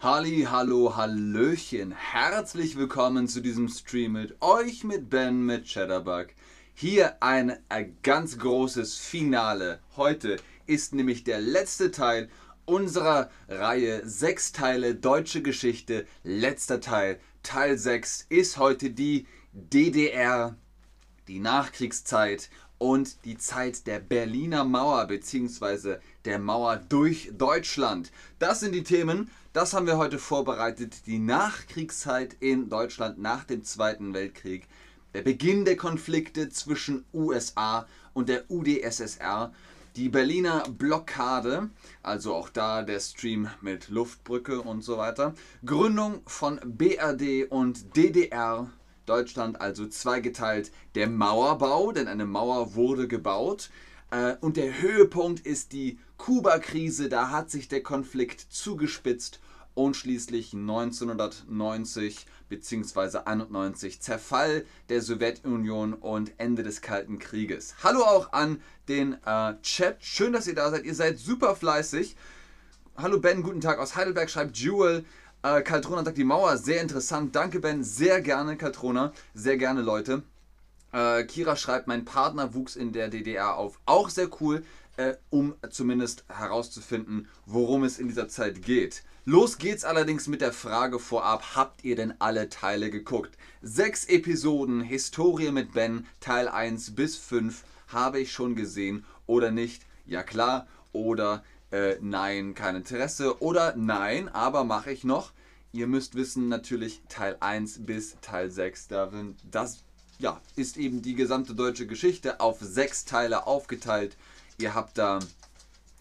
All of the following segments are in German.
Halli, hallo, hallöchen. Herzlich willkommen zu diesem Stream mit euch, mit Ben, mit Cheddarbug. Hier ein, ein ganz großes Finale. Heute ist nämlich der letzte Teil unserer Reihe. Sechs Teile Deutsche Geschichte. Letzter Teil, Teil 6, ist heute die DDR, die Nachkriegszeit und die Zeit der Berliner Mauer bzw. der Mauer durch Deutschland. Das sind die Themen, das haben wir heute vorbereitet. Die Nachkriegszeit in Deutschland nach dem Zweiten Weltkrieg. Der Beginn der Konflikte zwischen USA und der UdSSR. Die Berliner Blockade, also auch da der Stream mit Luftbrücke und so weiter. Gründung von BRD und DDR. Deutschland also zweigeteilt. Der Mauerbau, denn eine Mauer wurde gebaut. Äh, und der Höhepunkt ist die Kuba-Krise. Da hat sich der Konflikt zugespitzt und schließlich 1990 bzw. 91 Zerfall der Sowjetunion und Ende des Kalten Krieges. Hallo auch an den äh, Chat. Schön, dass ihr da seid. Ihr seid super fleißig. Hallo Ben, guten Tag aus Heidelberg, schreibt Jewel. Äh, Kaltrona sagt die Mauer, sehr interessant. Danke Ben, sehr gerne Kaltrona, sehr gerne Leute. Äh, Kira schreibt, mein Partner wuchs in der DDR auf. Auch sehr cool, äh, um zumindest herauszufinden, worum es in dieser Zeit geht. Los geht's allerdings mit der Frage vorab, habt ihr denn alle Teile geguckt? Sechs Episoden Historie mit Ben, Teil 1 bis 5 habe ich schon gesehen oder nicht? Ja klar oder äh, nein, kein Interesse oder nein, aber mache ich noch. Ihr müsst wissen, natürlich Teil 1 bis Teil 6, das ja, ist eben die gesamte deutsche Geschichte auf sechs Teile aufgeteilt. Ihr habt da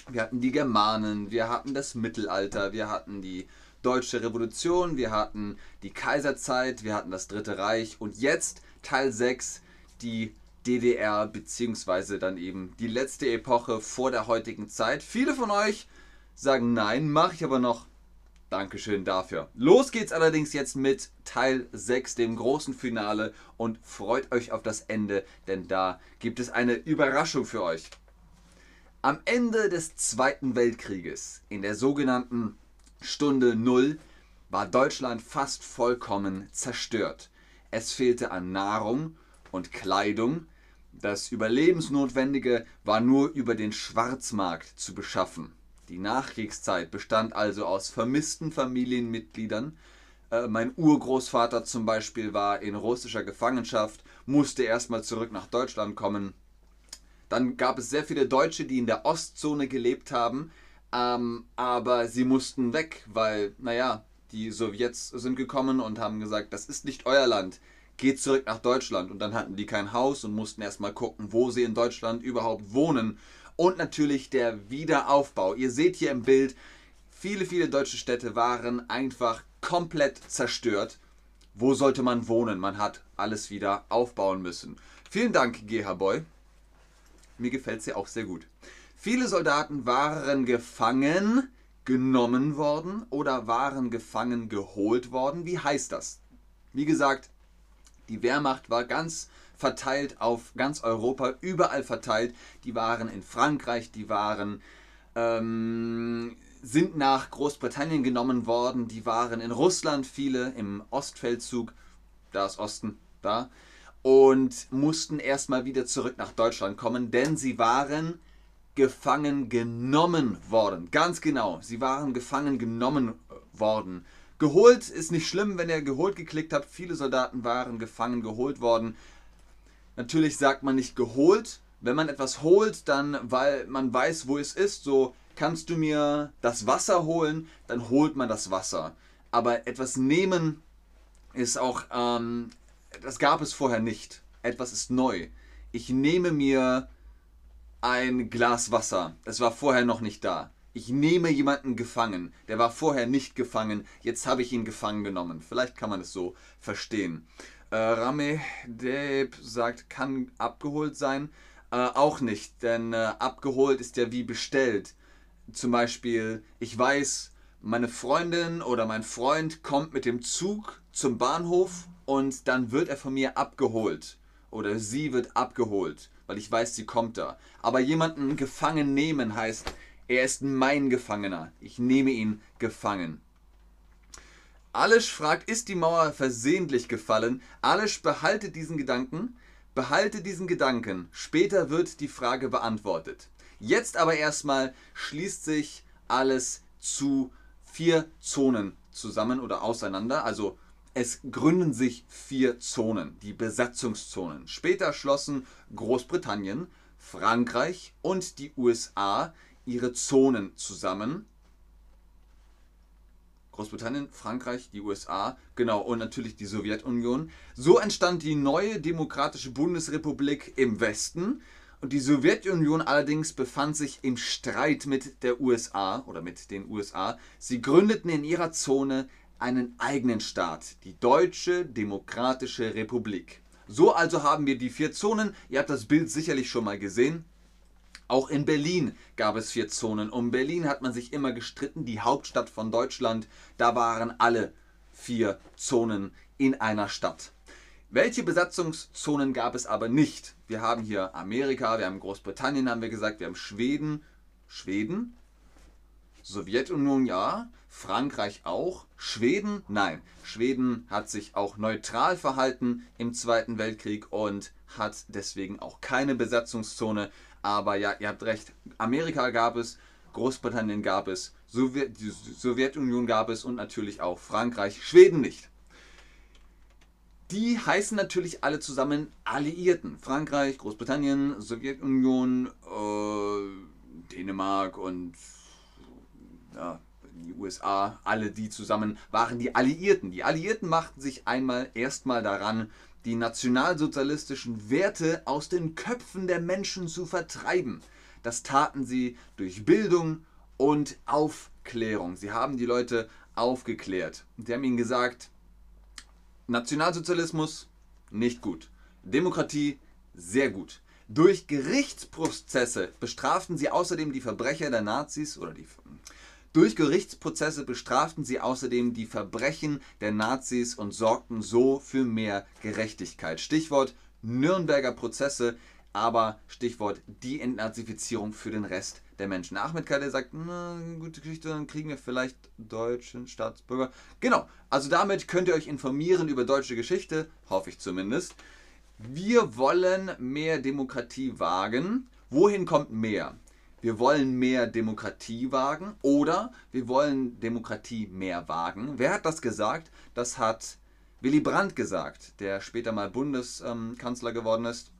wir hatten die Germanen, wir hatten das Mittelalter, wir hatten die Deutsche Revolution, wir hatten die Kaiserzeit, wir hatten das Dritte Reich und jetzt Teil 6, die DDR, beziehungsweise dann eben die letzte Epoche vor der heutigen Zeit. Viele von euch sagen nein, mache ich aber noch. Dankeschön dafür. Los geht's allerdings jetzt mit Teil 6, dem großen Finale und freut euch auf das Ende, denn da gibt es eine Überraschung für euch. Am Ende des Zweiten Weltkrieges, in der sogenannten Stunde Null, war Deutschland fast vollkommen zerstört. Es fehlte an Nahrung und Kleidung. Das Überlebensnotwendige war nur über den Schwarzmarkt zu beschaffen. Die Nachkriegszeit bestand also aus vermissten Familienmitgliedern. Äh, mein Urgroßvater zum Beispiel war in russischer Gefangenschaft, musste erstmal zurück nach Deutschland kommen dann gab es sehr viele Deutsche, die in der Ostzone gelebt haben, ähm, aber sie mussten weg, weil, naja, die Sowjets sind gekommen und haben gesagt, das ist nicht euer Land, geht zurück nach Deutschland. Und dann hatten die kein Haus und mussten erstmal gucken, wo sie in Deutschland überhaupt wohnen. Und natürlich der Wiederaufbau. Ihr seht hier im Bild, viele, viele deutsche Städte waren einfach komplett zerstört. Wo sollte man wohnen? Man hat alles wieder aufbauen müssen. Vielen Dank, GH Boy. Mir gefällt sie auch sehr gut. Viele Soldaten waren gefangen genommen worden oder waren gefangen geholt worden. Wie heißt das? Wie gesagt, die Wehrmacht war ganz verteilt auf ganz Europa, überall verteilt. Die waren in Frankreich, die waren ähm, sind nach Großbritannien genommen worden, die waren in Russland, viele im Ostfeldzug, da ist Osten, da und mussten erstmal wieder zurück nach Deutschland kommen, denn sie waren gefangen genommen worden. Ganz genau, sie waren gefangen genommen worden. Geholt ist nicht schlimm, wenn ihr geholt geklickt habt. Viele Soldaten waren gefangen geholt worden. Natürlich sagt man nicht geholt. Wenn man etwas holt, dann weil man weiß, wo es ist, so kannst du mir das Wasser holen, dann holt man das Wasser. Aber etwas nehmen ist auch ähm, das gab es vorher nicht. Etwas ist neu. Ich nehme mir ein Glas Wasser. Es war vorher noch nicht da. Ich nehme jemanden gefangen. Der war vorher nicht gefangen. Jetzt habe ich ihn gefangen genommen. Vielleicht kann man es so verstehen. Äh, Rame sagt, kann abgeholt sein. Äh, auch nicht, denn äh, abgeholt ist ja wie bestellt. Zum Beispiel, ich weiß, meine Freundin oder mein Freund kommt mit dem Zug zum Bahnhof und dann wird er von mir abgeholt oder sie wird abgeholt, weil ich weiß, sie kommt da. Aber jemanden gefangen nehmen heißt, er ist mein Gefangener. Ich nehme ihn gefangen. Alisch fragt, ist die Mauer versehentlich gefallen? Alisch, behalte diesen Gedanken. Behalte diesen Gedanken. Später wird die Frage beantwortet. Jetzt aber erstmal schließt sich alles zu vier Zonen zusammen oder auseinander. Also es gründen sich vier Zonen, die Besatzungszonen. Später schlossen Großbritannien, Frankreich und die USA ihre Zonen zusammen. Großbritannien, Frankreich, die USA, genau, und natürlich die Sowjetunion. So entstand die neue demokratische Bundesrepublik im Westen. Und die Sowjetunion allerdings befand sich im Streit mit der USA oder mit den USA. Sie gründeten in ihrer Zone einen eigenen Staat, die Deutsche Demokratische Republik. So also haben wir die vier Zonen. Ihr habt das Bild sicherlich schon mal gesehen. Auch in Berlin gab es vier Zonen. Um Berlin hat man sich immer gestritten, die Hauptstadt von Deutschland. Da waren alle vier Zonen in einer Stadt. Welche Besatzungszonen gab es aber nicht? Wir haben hier Amerika, wir haben Großbritannien, haben wir gesagt, wir haben Schweden. Schweden? Sowjetunion ja, Frankreich auch, Schweden nein. Schweden hat sich auch neutral verhalten im Zweiten Weltkrieg und hat deswegen auch keine Besatzungszone. Aber ja, ihr habt recht, Amerika gab es, Großbritannien gab es, Sowjet, die Sowjetunion gab es und natürlich auch Frankreich, Schweden nicht. Die heißen natürlich alle zusammen Alliierten. Frankreich, Großbritannien, Sowjetunion, äh, Dänemark und ja, die USA, alle die zusammen waren die Alliierten. Die Alliierten machten sich einmal erstmal daran, die nationalsozialistischen Werte aus den Köpfen der Menschen zu vertreiben. Das taten sie durch Bildung und Aufklärung. Sie haben die Leute aufgeklärt. Sie haben ihnen gesagt, Nationalsozialismus nicht gut. Demokratie sehr gut. Durch Gerichtsprozesse bestraften sie außerdem die Verbrecher der Nazis oder die durch Gerichtsprozesse bestraften sie außerdem die Verbrechen der Nazis und sorgten so für mehr Gerechtigkeit. Stichwort Nürnberger Prozesse, aber Stichwort die Entnazifizierung für den Rest der Menschen. Ahmed Kader sagt, na, gute Geschichte, dann kriegen wir vielleicht deutschen Staatsbürger. Genau, also damit könnt ihr euch informieren über deutsche Geschichte, hoffe ich zumindest. Wir wollen mehr Demokratie wagen. Wohin kommt mehr? wir wollen mehr Demokratie wagen oder wir wollen Demokratie mehr wagen. Wer hat das gesagt? Das hat Willy Brandt gesagt, der später mal Bundeskanzler geworden ist.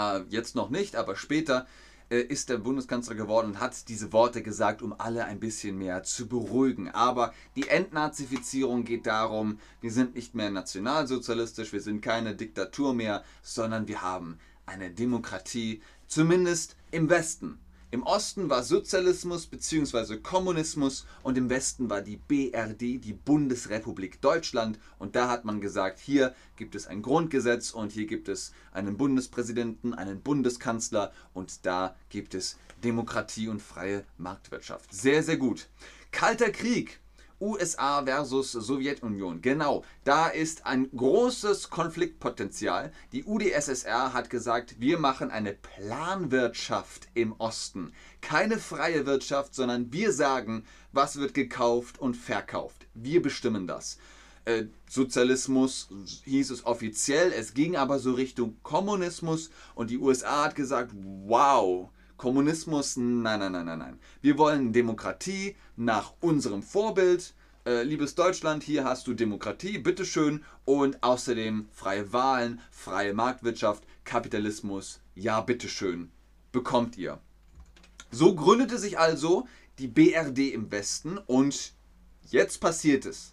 Äh, jetzt noch nicht, aber später äh, ist der Bundeskanzler geworden und hat diese Worte gesagt, um alle ein bisschen mehr zu beruhigen. Aber die Entnazifizierung geht darum, wir sind nicht mehr nationalsozialistisch, wir sind keine Diktatur mehr, sondern wir haben eine Demokratie, zumindest im Westen. Im Osten war Sozialismus bzw. Kommunismus und im Westen war die BRD, die Bundesrepublik Deutschland. Und da hat man gesagt, hier gibt es ein Grundgesetz und hier gibt es einen Bundespräsidenten, einen Bundeskanzler und da gibt es Demokratie und freie Marktwirtschaft. Sehr, sehr gut. Kalter Krieg USA versus Sowjetunion. Genau, da ist ein großes Konfliktpotenzial. Die UdSSR hat gesagt, wir machen eine Planwirtschaft im Osten. Keine freie Wirtschaft, sondern wir sagen, was wird gekauft und verkauft. Wir bestimmen das. Äh, Sozialismus hieß es offiziell, es ging aber so Richtung Kommunismus und die USA hat gesagt, wow, Kommunismus, nein, nein, nein, nein, nein. Wir wollen Demokratie nach unserem Vorbild. Äh, liebes Deutschland, hier hast du Demokratie, bitteschön. Und außerdem freie Wahlen, freie Marktwirtschaft, Kapitalismus, ja, bitteschön. Bekommt ihr. So gründete sich also die BRD im Westen und jetzt passiert es.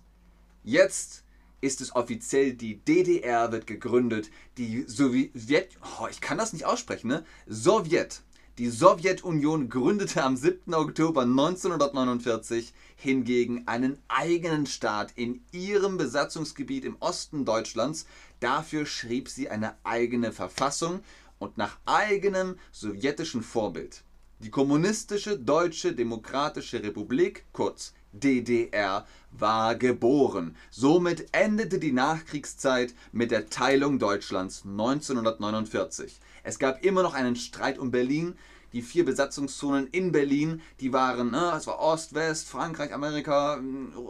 Jetzt ist es offiziell, die DDR wird gegründet, die Sowjet, oh, ich kann das nicht aussprechen, ne? Sowjet die Sowjetunion gründete am 7. Oktober 1949 hingegen einen eigenen Staat in ihrem Besatzungsgebiet im Osten Deutschlands. Dafür schrieb sie eine eigene Verfassung und nach eigenem sowjetischen Vorbild. Die kommunistische Deutsche Demokratische Republik, kurz DDR, war geboren. Somit endete die Nachkriegszeit mit der Teilung Deutschlands 1949. Es gab immer noch einen Streit um Berlin. die vier Besatzungszonen in Berlin, die waren, ne, war Ost, West, Frankreich, Amerika,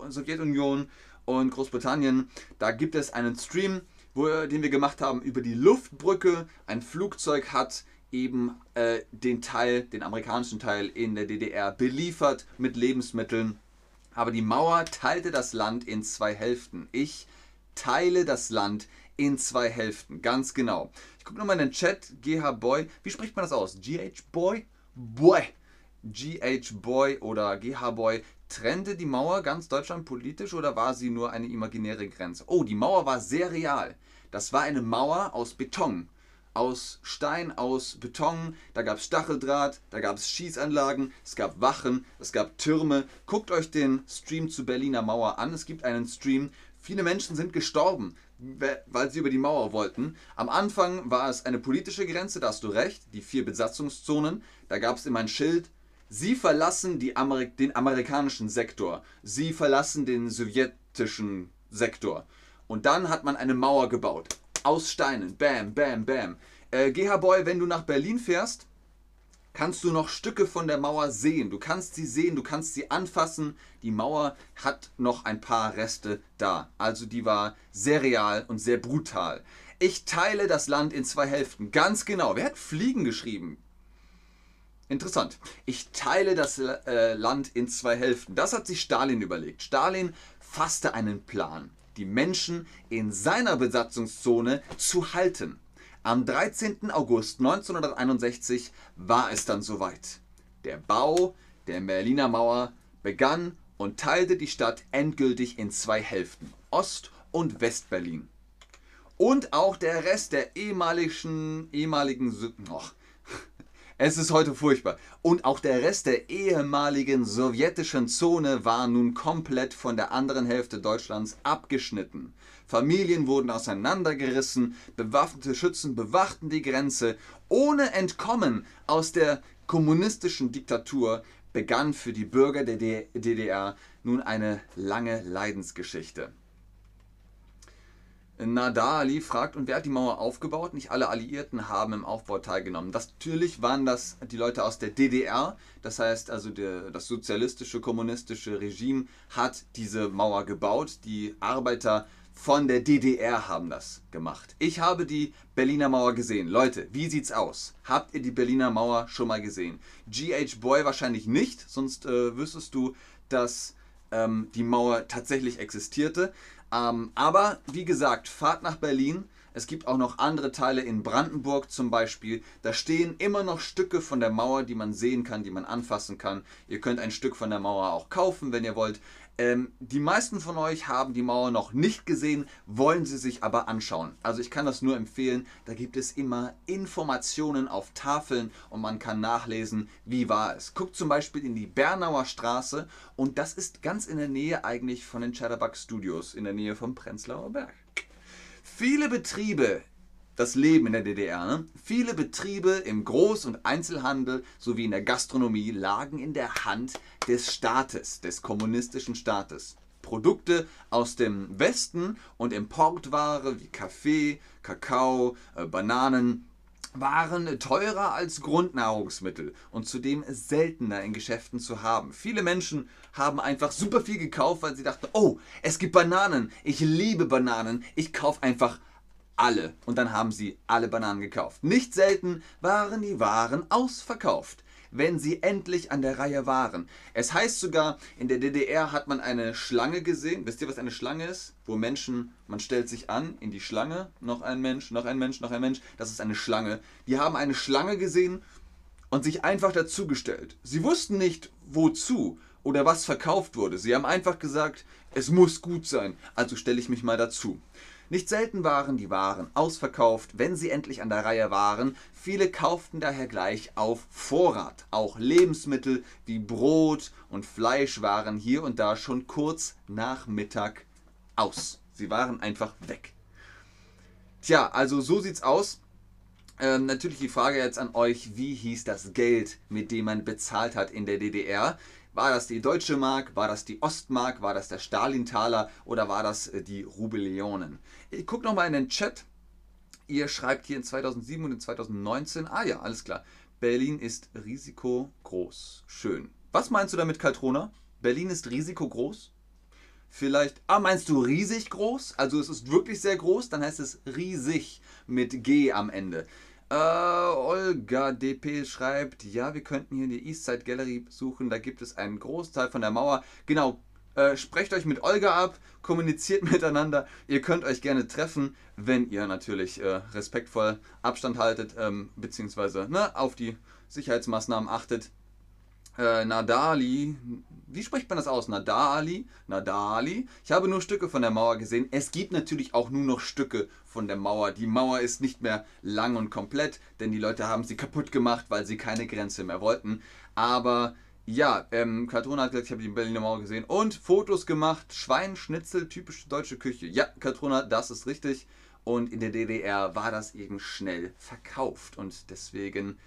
Sowjetunion und Großbritannien. Da gibt es einen Stream, wo, den wir gemacht haben über die Luftbrücke. Ein Flugzeug hat eben äh, den Teil, den amerikanischen Teil in der DDR beliefert mit Lebensmitteln. Aber die Mauer teilte das Land in zwei Hälften. Ich teile das Land in zwei Hälften, ganz genau. Ich gucke nochmal in den Chat. GH Boy, wie spricht man das aus? GH Boy? Boy. GH Boy oder GH Boy trennte die Mauer ganz Deutschland politisch oder war sie nur eine imaginäre Grenze? Oh, die Mauer war sehr real. Das war eine Mauer aus Beton aus Stein, aus Beton, da gab es Stacheldraht, da gab es Schießanlagen, es gab Wachen, es gab Türme. Guckt euch den Stream zur Berliner Mauer an. Es gibt einen Stream. Viele Menschen sind gestorben, weil sie über die Mauer wollten. Am Anfang war es eine politische Grenze, da hast du recht, die vier Besatzungszonen. Da gab es immer ein Schild. Sie verlassen Amerik den amerikanischen Sektor. Sie verlassen den sowjetischen Sektor. Und dann hat man eine Mauer gebaut aus Steinen. Bam, bam, bam. Äh, GH Boy, wenn du nach Berlin fährst, kannst du noch Stücke von der Mauer sehen. Du kannst sie sehen, du kannst sie anfassen. Die Mauer hat noch ein paar Reste da. Also die war sehr real und sehr brutal. Ich teile das Land in zwei Hälften. Ganz genau. Wer hat Fliegen geschrieben? Interessant. Ich teile das äh, Land in zwei Hälften. Das hat sich Stalin überlegt. Stalin fasste einen Plan die Menschen in seiner Besatzungszone zu halten. Am 13. August 1961 war es dann soweit. Der Bau der Berliner Mauer begann und teilte die Stadt endgültig in zwei Hälften, Ost- und Westberlin. Und auch der Rest der ehemaligen, ehemaligen oh, es ist heute furchtbar. Und auch der Rest der ehemaligen sowjetischen Zone war nun komplett von der anderen Hälfte Deutschlands abgeschnitten. Familien wurden auseinandergerissen, bewaffnete Schützen bewachten die Grenze. Ohne Entkommen aus der kommunistischen Diktatur begann für die Bürger der DDR nun eine lange Leidensgeschichte. Nadali fragt, und wer hat die Mauer aufgebaut? Nicht alle Alliierten haben im Aufbau teilgenommen. Das, natürlich waren das die Leute aus der DDR, das heißt also der, das sozialistische, kommunistische Regime hat diese Mauer gebaut. Die Arbeiter von der DDR haben das gemacht. Ich habe die Berliner Mauer gesehen. Leute, wie sieht's aus? Habt ihr die Berliner Mauer schon mal gesehen? GH Boy wahrscheinlich nicht, sonst äh, wüsstest du, dass ähm, die Mauer tatsächlich existierte. Ähm, aber wie gesagt, fahrt nach Berlin. Es gibt auch noch andere Teile in Brandenburg zum Beispiel. Da stehen immer noch Stücke von der Mauer, die man sehen kann, die man anfassen kann. Ihr könnt ein Stück von der Mauer auch kaufen, wenn ihr wollt. Ähm, die meisten von euch haben die Mauer noch nicht gesehen, wollen sie sich aber anschauen. Also ich kann das nur empfehlen. Da gibt es immer Informationen auf Tafeln und man kann nachlesen, wie war es. Guckt zum Beispiel in die Bernauer Straße und das ist ganz in der Nähe eigentlich von den Chatterbug Studios, in der Nähe vom Prenzlauer Berg. Viele Betriebe das Leben in der DDR. Ne? Viele Betriebe im Groß- und Einzelhandel sowie in der Gastronomie lagen in der Hand des Staates, des kommunistischen Staates. Produkte aus dem Westen und Importware wie Kaffee, Kakao, äh, Bananen waren teurer als Grundnahrungsmittel und zudem seltener in Geschäften zu haben. Viele Menschen haben einfach super viel gekauft, weil sie dachten, oh, es gibt Bananen, ich liebe Bananen, ich kaufe einfach alle. Und dann haben sie alle Bananen gekauft. Nicht selten waren die Waren ausverkauft, wenn sie endlich an der Reihe waren. Es heißt sogar, in der DDR hat man eine Schlange gesehen. Wisst ihr, was eine Schlange ist? Wo Menschen, man stellt sich an in die Schlange, noch ein Mensch, noch ein Mensch, noch ein Mensch. Das ist eine Schlange. Die haben eine Schlange gesehen und sich einfach dazugestellt. Sie wussten nicht, wozu oder was verkauft wurde. Sie haben einfach gesagt, es muss gut sein, also stelle ich mich mal dazu. Nicht selten waren die Waren ausverkauft, wenn sie endlich an der Reihe waren. Viele kauften daher gleich auf Vorrat. Auch Lebensmittel wie Brot und Fleisch waren hier und da schon kurz nach Mittag aus. Sie waren einfach weg. Tja, also so sieht's aus. Ähm, natürlich die Frage jetzt an euch, wie hieß das Geld, mit dem man bezahlt hat in der DDR? War das die Deutsche Mark? War das die Ostmark? War das der Stalintaler? Oder war das äh, die Rubellionen? Ich gucke nochmal in den Chat. Ihr schreibt hier in 2007 und in 2019. Ah ja, alles klar. Berlin ist risikogroß. Schön. Was meinst du damit, Kaltrona? Berlin ist risikogroß? Vielleicht. Ah, meinst du riesig groß? Also es ist wirklich sehr groß, dann heißt es riesig mit G am Ende. Äh, Olga DP schreibt, ja, wir könnten hier in die Eastside Gallery suchen, da gibt es einen Großteil von der Mauer. Genau, äh, sprecht euch mit Olga ab, kommuniziert miteinander. Ihr könnt euch gerne treffen, wenn ihr natürlich äh, respektvoll Abstand haltet, ähm, beziehungsweise ne, auf die Sicherheitsmaßnahmen achtet. Äh, Nadali, wie spricht man das aus? Nadali? Nadali? Ich habe nur Stücke von der Mauer gesehen. Es gibt natürlich auch nur noch Stücke von der Mauer. Die Mauer ist nicht mehr lang und komplett, denn die Leute haben sie kaputt gemacht, weil sie keine Grenze mehr wollten. Aber ja, ähm, Katrona hat gesagt, ich habe die Berliner Mauer gesehen und Fotos gemacht. Schweinschnitzel, typische deutsche Küche. Ja, Katrona, das ist richtig. Und in der DDR war das eben schnell verkauft. Und deswegen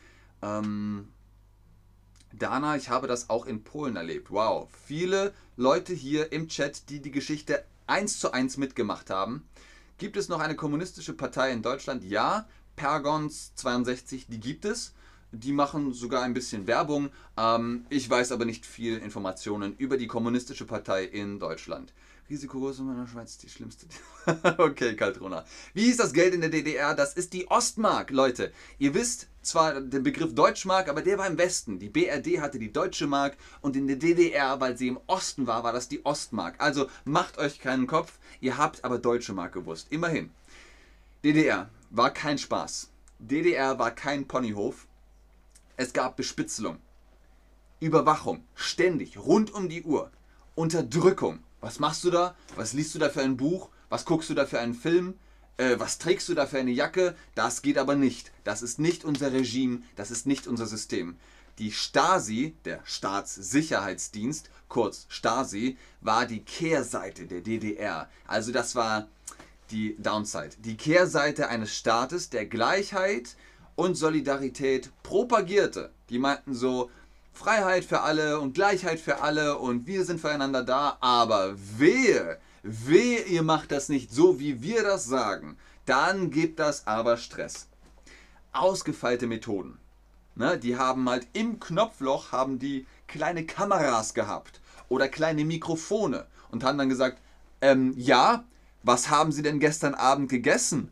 ähm, Dana, ich habe das auch in Polen erlebt. Wow, viele Leute hier im Chat, die die Geschichte eins zu eins mitgemacht haben. Gibt es noch eine kommunistische Partei in Deutschland? Ja, Pergons 62, die gibt es. Die machen sogar ein bisschen Werbung. Ähm, ich weiß aber nicht viel Informationen über die kommunistische Partei in Deutschland. Risikogroß in der Schweiz die schlimmste. okay, Kaltrona. Wie hieß das Geld in der DDR? Das ist die Ostmark, Leute. Ihr wisst zwar den Begriff Deutschmark, aber der war im Westen. Die BRD hatte die Deutsche Mark und in der DDR, weil sie im Osten war, war das die Ostmark. Also macht euch keinen Kopf. Ihr habt aber Deutsche Mark gewusst. Immerhin. DDR war kein Spaß. DDR war kein Ponyhof. Es gab Bespitzelung. Überwachung. Ständig. Rund um die Uhr. Unterdrückung was machst du da? Was liest du da für ein Buch? Was guckst du da für einen Film? Äh, was trägst du da für eine Jacke? Das geht aber nicht. Das ist nicht unser Regime, das ist nicht unser System. Die Stasi, der Staatssicherheitsdienst, kurz Stasi, war die Kehrseite der DDR. Also das war die Downside. Die Kehrseite eines Staates, der Gleichheit und Solidarität propagierte. Die meinten so, Freiheit für alle und Gleichheit für alle und wir sind füreinander da, aber wehe, wehe, ihr macht das nicht so, wie wir das sagen, dann gibt das aber Stress. Ausgefeilte Methoden. Ne, die haben halt im Knopfloch haben die kleine Kameras gehabt oder kleine Mikrofone und haben dann gesagt, ähm, ja, was haben Sie denn gestern Abend gegessen?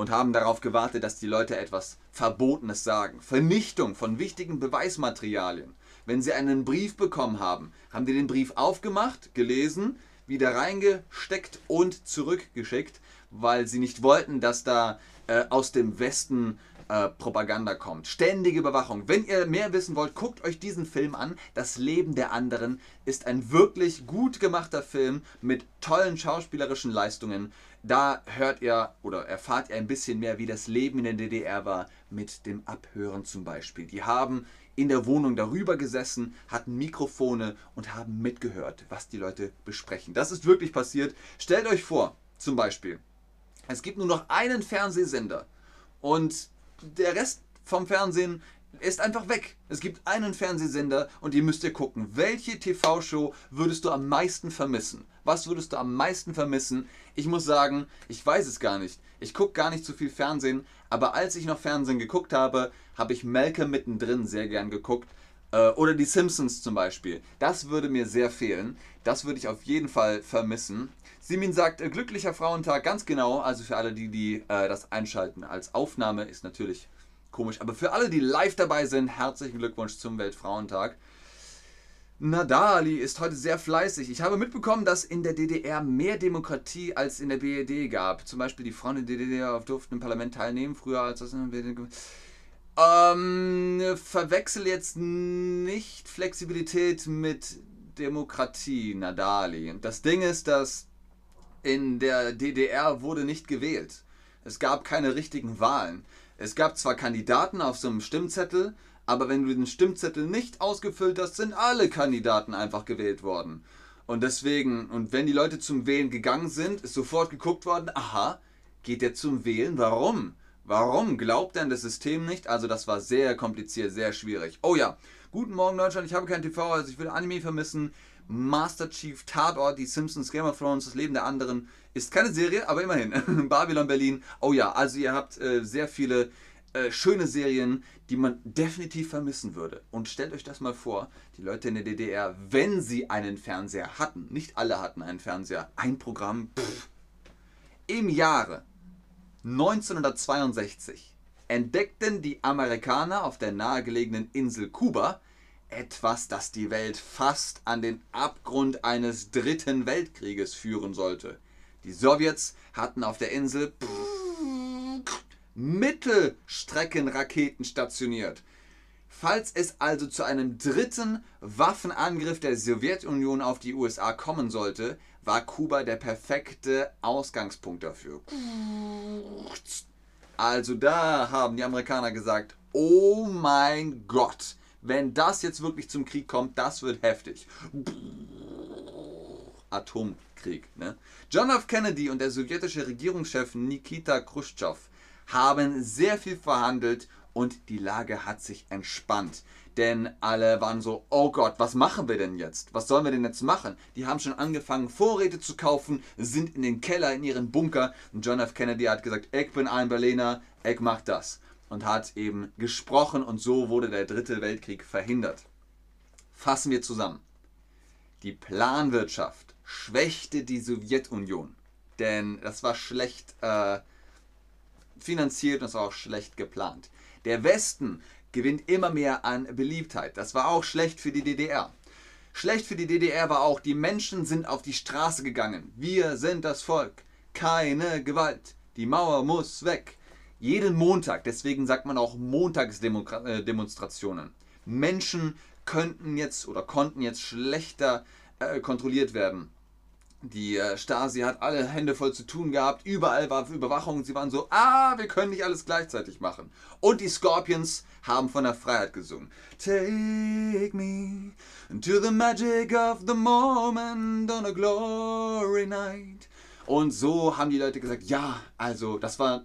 und haben darauf gewartet, dass die Leute etwas Verbotenes sagen. Vernichtung von wichtigen Beweismaterialien. Wenn sie einen Brief bekommen haben, haben die den Brief aufgemacht, gelesen, wieder reingesteckt und zurückgeschickt, weil sie nicht wollten, dass da äh, aus dem Westen äh, Propaganda kommt. Ständige Überwachung. Wenn ihr mehr wissen wollt, guckt euch diesen Film an. Das Leben der anderen ist ein wirklich gut gemachter Film mit tollen schauspielerischen Leistungen. Da hört ihr oder erfahrt ihr ein bisschen mehr, wie das Leben in der DDR war, mit dem Abhören zum Beispiel. Die haben in der Wohnung darüber gesessen, hatten Mikrofone und haben mitgehört, was die Leute besprechen. Das ist wirklich passiert. Stellt euch vor, zum Beispiel, es gibt nur noch einen Fernsehsender und der Rest vom Fernsehen ist einfach weg. Es gibt einen Fernsehsender und ihr müsst ihr gucken, welche TV-Show würdest du am meisten vermissen? Was würdest du am meisten vermissen? Ich muss sagen, ich weiß es gar nicht. Ich gucke gar nicht so viel Fernsehen, aber als ich noch Fernsehen geguckt habe, habe ich Malcolm mittendrin sehr gern geguckt. Äh, oder die Simpsons zum Beispiel. Das würde mir sehr fehlen. Das würde ich auf jeden Fall vermissen. Simin sagt, äh, glücklicher Frauentag, ganz genau. Also für alle, die, die äh, das einschalten als Aufnahme, ist natürlich komisch. Aber für alle, die live dabei sind, herzlichen Glückwunsch zum Weltfrauentag. Nadali ist heute sehr fleißig. Ich habe mitbekommen, dass in der DDR mehr Demokratie als in der BRD gab. Zum Beispiel die Frauen in der DDR durften im Parlament teilnehmen, früher als das in der BRD. Ähm, verwechsel jetzt nicht Flexibilität mit Demokratie, Nadali. Das Ding ist, dass in der DDR wurde nicht gewählt. Es gab keine richtigen Wahlen. Es gab zwar Kandidaten auf so einem Stimmzettel, aber wenn du den Stimmzettel nicht ausgefüllt hast, sind alle Kandidaten einfach gewählt worden. Und deswegen, und wenn die Leute zum Wählen gegangen sind, ist sofort geguckt worden, aha, geht der zum Wählen? Warum? Warum glaubt denn das System nicht? Also das war sehr kompliziert, sehr schwierig. Oh ja, guten Morgen Deutschland, ich habe kein TV, also ich will Anime vermissen. Master Chief, Tatort, die Simpsons, Game of Thrones, das Leben der anderen. Ist keine Serie, aber immerhin. Babylon Berlin. Oh ja, also ihr habt äh, sehr viele äh, schöne Serien, die man definitiv vermissen würde. Und stellt euch das mal vor, die Leute in der DDR, wenn sie einen Fernseher hatten, nicht alle hatten einen Fernseher, ein Programm, pff, im Jahre 1962 entdeckten die Amerikaner auf der nahegelegenen Insel Kuba etwas, das die Welt fast an den Abgrund eines dritten Weltkrieges führen sollte. Die Sowjets hatten auf der Insel Mittelstreckenraketen stationiert. Falls es also zu einem dritten Waffenangriff der Sowjetunion auf die USA kommen sollte, war Kuba der perfekte Ausgangspunkt dafür. Also da haben die Amerikaner gesagt, oh mein Gott, wenn das jetzt wirklich zum Krieg kommt, das wird heftig. Atomkrieg. Ne? John F. Kennedy und der sowjetische Regierungschef Nikita Khrushchev haben sehr viel verhandelt und die Lage hat sich entspannt. Denn alle waren so, oh Gott, was machen wir denn jetzt? Was sollen wir denn jetzt machen? Die haben schon angefangen, Vorräte zu kaufen, sind in den Keller, in ihren Bunker. Und John F. Kennedy hat gesagt, ich bin ein Berliner, ich mach das. Und hat eben gesprochen und so wurde der dritte Weltkrieg verhindert. Fassen wir zusammen. Die Planwirtschaft schwächte die Sowjetunion. Denn das war schlecht äh, finanziert und war auch schlecht geplant. Der Westen gewinnt immer mehr an Beliebtheit. Das war auch schlecht für die DDR. Schlecht für die DDR war auch, die Menschen sind auf die Straße gegangen. Wir sind das Volk. Keine Gewalt. Die Mauer muss weg. Jeden Montag, deswegen sagt man auch Montagsdemonstrationen. Äh, Menschen könnten jetzt oder konnten jetzt schlechter äh, kontrolliert werden. Die äh, Stasi hat alle Hände voll zu tun gehabt, überall war Überwachung. Sie waren so, ah, wir können nicht alles gleichzeitig machen. Und die Scorpions haben von der Freiheit gesungen. Take me to the magic of the moment on a glory night. Und so haben die Leute gesagt, ja, also das war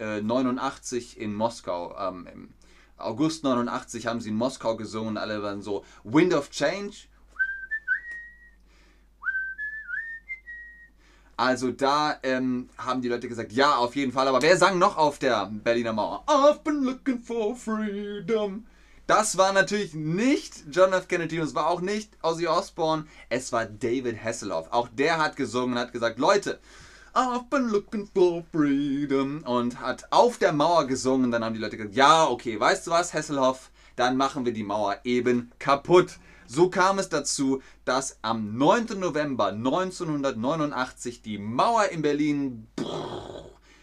äh, 89 in Moskau. Ähm, Im August 89 haben sie in Moskau gesungen. Alle waren so, Wind of Change Also da ähm, haben die Leute gesagt, ja, auf jeden Fall. Aber wer sang noch auf der Berliner Mauer? I've been looking for freedom. Das war natürlich nicht John F. Kennedy und es war auch nicht Ozzy Osbourne. Es war David Hasselhoff. Auch der hat gesungen und hat gesagt, Leute, I've been looking for freedom. Und hat auf der Mauer gesungen. Dann haben die Leute gesagt, ja, okay, weißt du was, Hasselhoff? Dann machen wir die Mauer eben kaputt. So kam es dazu, dass am 9. November 1989 die Mauer in Berlin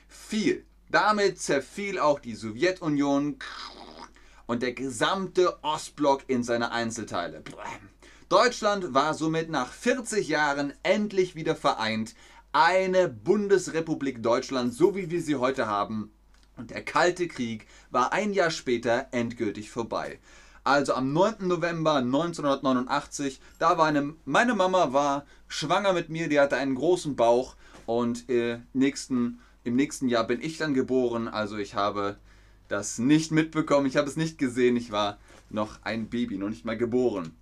fiel. Damit zerfiel auch die Sowjetunion und der gesamte Ostblock in seine Einzelteile. Deutschland war somit nach 40 Jahren endlich wieder vereint. Eine Bundesrepublik Deutschland, so wie wir sie heute haben. Und der Kalte Krieg war ein Jahr später endgültig vorbei. Also am 9. November 1989, da war eine, meine Mama war schwanger mit mir, die hatte einen großen Bauch und äh, nächsten, im nächsten Jahr bin ich dann geboren. Also ich habe das nicht mitbekommen, ich habe es nicht gesehen, ich war noch ein Baby, noch nicht mal geboren.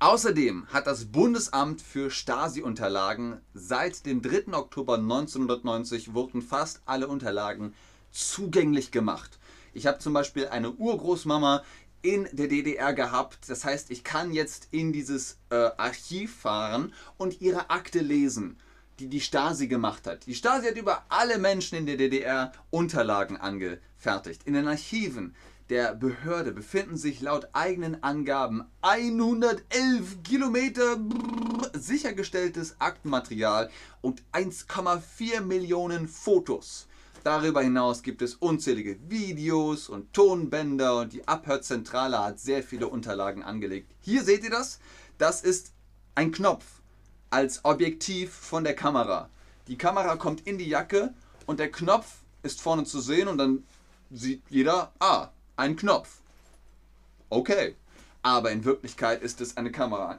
Außerdem hat das Bundesamt für Stasi-Unterlagen seit dem 3. Oktober 1990 wurden fast alle Unterlagen zugänglich gemacht. Ich habe zum Beispiel eine Urgroßmama, in der DDR gehabt. Das heißt, ich kann jetzt in dieses äh, Archiv fahren und ihre Akte lesen, die die Stasi gemacht hat. Die Stasi hat über alle Menschen in der DDR Unterlagen angefertigt. In den Archiven der Behörde befinden sich laut eigenen Angaben 111 Kilometer sichergestelltes Aktenmaterial und 1,4 Millionen Fotos. Darüber hinaus gibt es unzählige Videos und Tonbänder und die Abhörzentrale hat sehr viele Unterlagen angelegt. Hier seht ihr das. Das ist ein Knopf als Objektiv von der Kamera. Die Kamera kommt in die Jacke und der Knopf ist vorne zu sehen und dann sieht jeder, ah, ein Knopf. Okay. Aber in Wirklichkeit ist es eine Kamera.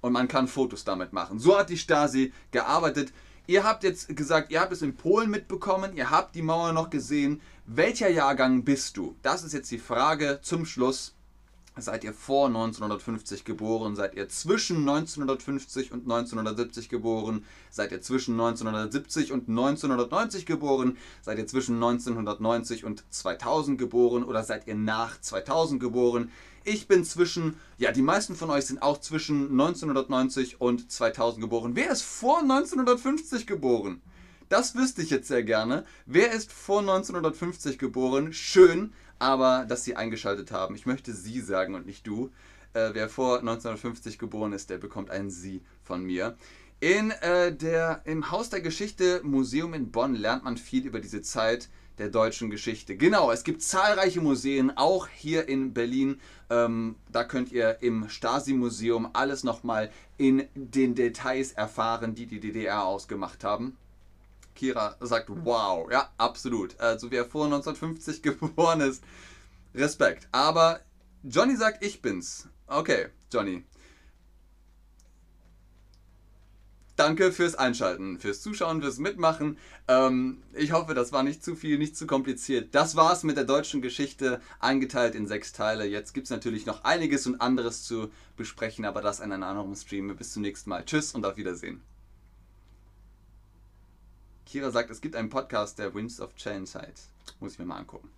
Und man kann Fotos damit machen. So hat die Stasi gearbeitet. Ihr habt jetzt gesagt, ihr habt es in Polen mitbekommen, ihr habt die Mauer noch gesehen. Welcher Jahrgang bist du? Das ist jetzt die Frage zum Schluss. Seid ihr vor 1950 geboren? Seid ihr zwischen 1950 und 1970 geboren? Seid ihr zwischen 1970 und 1990 geboren? Seid ihr zwischen 1990 und 2000 geboren? Oder seid ihr nach 2000 geboren? Ich bin zwischen, ja, die meisten von euch sind auch zwischen 1990 und 2000 geboren. Wer ist vor 1950 geboren? Das wüsste ich jetzt sehr gerne. Wer ist vor 1950 geboren? Schön aber dass Sie eingeschaltet haben. Ich möchte Sie sagen und nicht du. Äh, wer vor 1950 geboren ist, der bekommt ein Sie von mir. In äh, der, Im Haus der Geschichte Museum in Bonn lernt man viel über diese Zeit der deutschen Geschichte. Genau, es gibt zahlreiche Museen, auch hier in Berlin. Ähm, da könnt ihr im Stasi-Museum alles nochmal in den Details erfahren, die die DDR ausgemacht haben. Kira sagt, wow, ja, absolut. Also wer vor 1950 geboren ist, Respekt. Aber Johnny sagt, ich bin's. Okay, Johnny. Danke fürs Einschalten, fürs Zuschauen, fürs Mitmachen. Ähm, ich hoffe, das war nicht zu viel, nicht zu kompliziert. Das war's mit der deutschen Geschichte, eingeteilt in sechs Teile. Jetzt gibt's natürlich noch einiges und anderes zu besprechen, aber das in einem anderen Stream. Bis zum nächsten Mal. Tschüss und auf Wiedersehen. Kira sagt, es gibt einen Podcast, der Winds of Change heißt. Muss ich mir mal angucken.